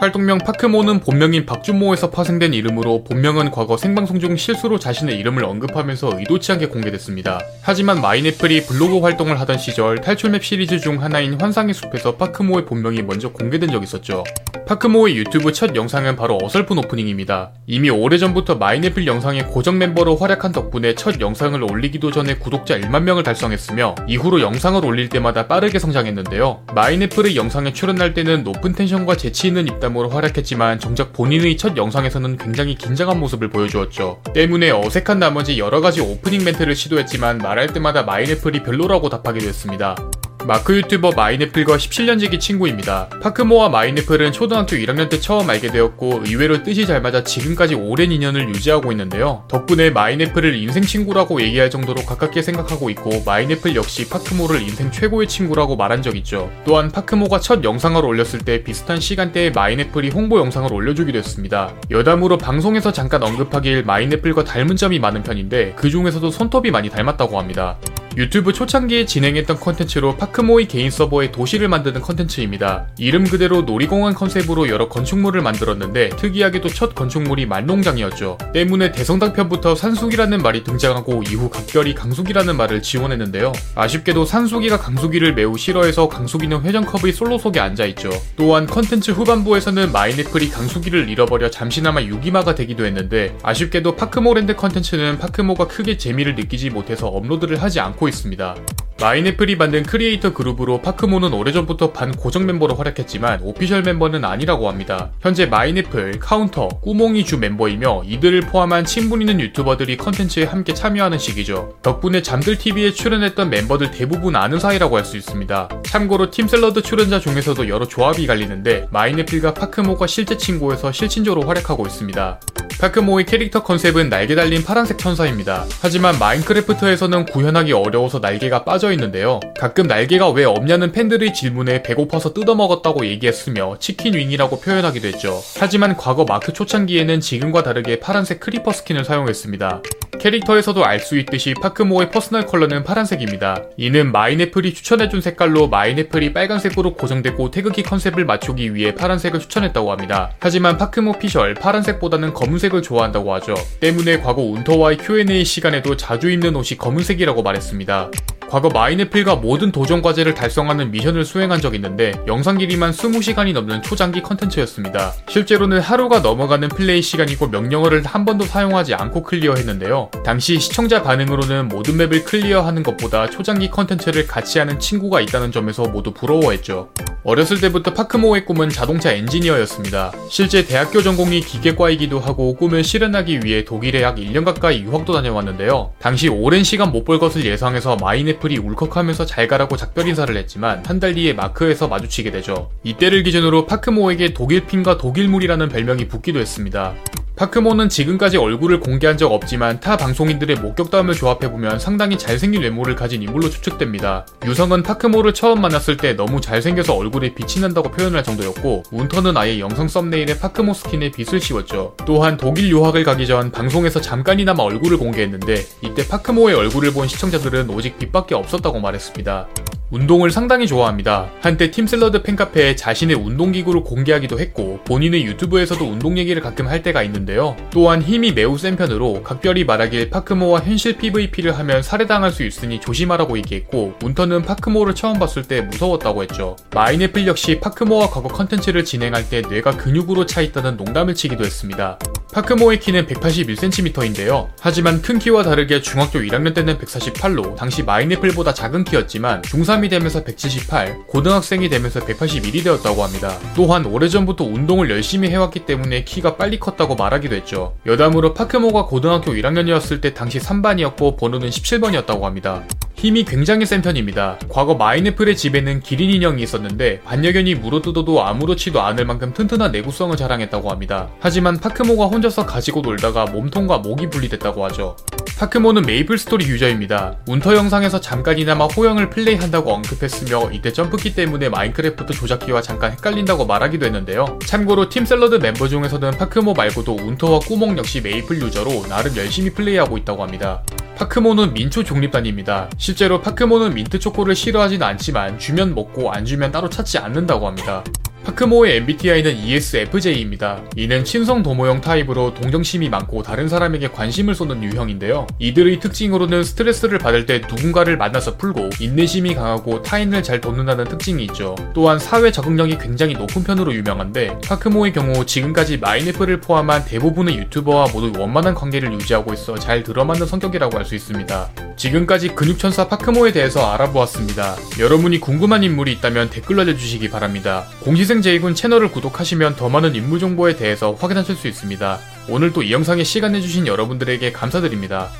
활동명 파크모는 본명인 박준모에서 파생된 이름으로 본명은 과거 생방송 중 실수로 자신의 이름을 언급하면서 의도치 않게 공개됐습니다. 하지만 마인애플이 블로그 활동을 하던 시절 탈출맵 시리즈 중 하나인 환상의 숲에서 파크모의 본명이 먼저 공개된 적이 있었죠. 파크모의 유튜브 첫 영상은 바로 어설픈 오프닝입니다. 이미 오래전부터 마인애플 영상의 고정 멤버로 활약한 덕분에 첫 영상을 올리기도 전에 구독자 1만 명을 달성했으며 이후로 영상을 올릴 때마다 빠르게 성장했는데요. 마인애플의 영상에 출연할 때는 높은 텐션과 재치 있는 입담 으로 활약했지만 정작 본인의 첫 영상에서는 굉장히 긴장한 모습을 보여주었죠. 때문에 어색한 나머지 여러가지 오프닝 멘트를 시도했지만 말할 때마다 마인애플이 별로라고 답하기도 했습니다. 마크 유튜버 마인애플과 17년지기 친구입니다. 파크모와 마인애플은 초등학교 1학년 때 처음 알게 되었고 의외로 뜻이 잘 맞아 지금까지 오랜 인연을 유지하고 있는데요. 덕분에 마인애플을 인생 친구라고 얘기할 정도로 가깝게 생각하고 있고 마인애플 역시 파크모를 인생 최고의 친구라고 말한 적 있죠. 또한 파크모가 첫 영상을 올렸을 때 비슷한 시간대에 마인애플이 홍보 영상을 올려주기도 했습니다. 여담으로 방송에서 잠깐 언급하길 마인애플과 닮은 점이 많은 편인데 그 중에서도 손톱이 많이 닮았다고 합니다. 유튜브 초창기에 진행했던 컨텐츠로 파크모의 개인 서버에 도시를 만드는 컨텐츠입니다. 이름 그대로 놀이공원 컨셉으로 여러 건축물을 만들었는데 특이하게도 첫 건축물이 말농장이었죠. 때문에 대성당편부터 산수기라는 말이 등장하고 이후 각별이 강수기라는 말을 지원했는데요. 아쉽게도 산수기가 강수기를 매우 싫어해서 강수기는 회전컵의 솔로석에 앉아있죠. 또한 컨텐츠 후반부에서는 마인애플이 강수기를 잃어버려 잠시나마 유기마가 되기도 했는데 아쉽게도 파크모랜드 컨텐츠는 파크모가 크게 재미를 느끼지 못해서 업로드를 하지 않고 있습니다. 마인애플이 만든 크리에이터 그룹으로 파크모는 오래전부터 반 고정 멤버로 활약했지만 official 멤버는 아니라고 합니다. 현재 마인애플, 운터, 꾸몽이 주 멤버이며 이들을 포함한 친분 있는 유튜버들이 컨텐츠에 함께 참여하는 식이죠. 덕분에 잠뜰TV에 출연했던 멤버들 대부분 아는 사이라고 할 수 있습니다. 참고로 팀샐러드 출연자 중에서도 여러 조합이 갈리는데 마인애플과 파크모가 실제 친구에서 실친조로 활약하고 있습니다. 파크모의 캐릭터 컨셉은 날개 달린 파란색 천사입니다. 하지만 마인크래프트에서는 구현하기 어려워서 날개가 빠져 있는데요. 가끔 날개가 왜 없냐는 팬들의 질문에 배고파서 뜯어먹었다고 얘기했으며 치킨 윙이라고 표현하기도 했죠. 하지만 과거 마크 초창기에는 지금과 다르게 파란색 크리퍼 스킨을 사용했습니다. 캐릭터에서도 알 수 있듯이 파크모의 personal color는 파란색입니다. 이는 마인애플이 추천해준 색깔로 마인애플이 빨간색으로 고정되고 태극기 컨셉을 맞추기 위해 파란색을 추천했다고 합니다. 하지만 파크모 피셜 파란색보다는 검은색을 좋아한다고 하죠. 때문에 과거 운터와의 Q&A 시간에도 자주 입는 옷이 검은색이라고 말했습니다. 과거 마인애플과 모든 도전 과제를 달성하는 미션을 수행한 적 있는데 영상 길이만 20시간이 넘는 초장기 컨텐츠였습니다. 실제로는 하루가 넘어가는 플레이 시간이고 명령어를 한 번도 사용하지 않고 클리어했는데요. 당시 시청자 반응으로는 모든 맵을 클리어하는 것보다 초장기 컨텐츠를 같이 하는 친구가 있다는 점에서 모두 부러워했죠. 어렸을 때부터 파크모의 꿈은 자동차 엔지니어였습니다. 실제 대학교 전공이 기계과이기도 하고 꿈을 실현하기 위해 독일에 약 1년 가까이 유학도 다녀왔는데요. 당시 오랜 시간 못 볼 것을 예상해서 마인애플이 울컥하면서 잘 가라고 작별 인사를 했지만 한 달 뒤에 마크에서 마주치게 되죠. 이때를 기준으로 파크모에게 독일핀과 독일물이라는 별명이 붙기도 했습니다. 파크모는 지금까지 얼굴을 공개한 적 없지만 타 방송인들의 목격담을 조합해보면 상당히 잘생긴 외모를 가진 인물로 추측됩니다. 유성은 파크모를 처음 만났을 때 너무 잘생겨서 얼굴에 빛이 난다고 표현할 정도였고 운터는 아예 영상 썸네일에 파크모 스킨에 빛을 씌웠죠. 또한 독일 유학을 가기 전 방송에서 잠깐이나마 얼굴을 공개했는데 이때 파크모의 얼굴을 본 시청자들은 오직 빛밖에 없었다고 말했습니다. 운동을 상당히 좋아합니다. 한때 팀샐러드 팬카페에 자신의 운동기구를 공개하기도 했고 본인의 유튜브에서도 운동 얘기를 가끔 할 때가 있는데요. 또한 힘이 매우 센 편으로 각별이 말하길 파크모와 현실 PVP를 하면 살해당할 수 있으니 조심하라고 얘기했고 운터는 파크모를 처음 봤을 때 무서웠다고 했죠. 마인애플 역시 파크모와 과거 컨텐츠를 진행할 때 뇌가 근육으로 차 있다는 농담을 치기도 했습니다. 파크모의 키는 181cm인데요. 하지만 큰 키와 다르게 중학교 1학년 때는 148로 당시 마인애플보다 작은 키였지만 중3이 되면서 178, 고등학생이 되면서 181이 되었다고 합니다. 또한 오래전부터 운동을 열심히 해왔기 때문에 키가 빨리 컸다고 말하기도 했죠. 여담으로 파크모가 고등학교 1학년이었을 때 당시 3반이었고 번호는 17번이었다고 합니다. 힘이 굉장히 센 편입니다. 과거 마인애플의 집에는 기린 인형이 있었는데 반려견이 물어뜯어도 아무렇지도 않을 만큼 튼튼한 내구성을 자랑했다고 합니다. 하지만 파크모가 혼자서 가지고 놀다가 몸통과 목이 분리됐다고 하죠. 파크모는 메이플 스토리 유저입니다. 운터 영상에서 잠깐이나마 호영을 플레이한다고 언급했으며 이때 점프키 때문에 마인크래프트 조작키와 잠깐 헷갈린다고 말하기도 했는데요. 참고로 팀샐러드 멤버 중에서는 파크모 말고도 운터와 꾸몽 역시 메이플 유저로 나름 열심히 플레이하고 있다고 합니다. 파크모는 민초 중립단입니다. 실제로 파크모는 민트 초코를 싫어하진 않지만 주면 먹고 안 주면 따로 찾지 않는다고 합니다. 파크모의 MBTI는 ESFJ입니다. 이는 친선 도모형 타입으로 동정심이 많고 다른 사람에게 관심을 쏟는 유형인데요. 이들의 특징으로는 스트레스를 받을 때 누군가를 만나서 풀고 인내심이 강하고 타인을 잘 돕는다는 특징이 있죠. 또한 사회 적응력이 굉장히 높은 편으로 유명한데 파크모의 경우 지금까지 마인애플을 포함한 대부분의 유튜버와 모두 원만한 관계를 유지하고 있어 잘 들어맞는 성격이라고 할 수 있습니다. 지금까지 근육천사 파크모에 대해서 알아보았습니다. 여러분이 궁금한 인물이 있다면 댓글로 알려주시기 바랍니다. 공시 생 제이군 채널을 구독하시면 더 많은 인물 정보에 대해서 확인하실 수 있습니다. 오늘도 이 영상에 시간 내주신 여러분들에게 감사드립니다.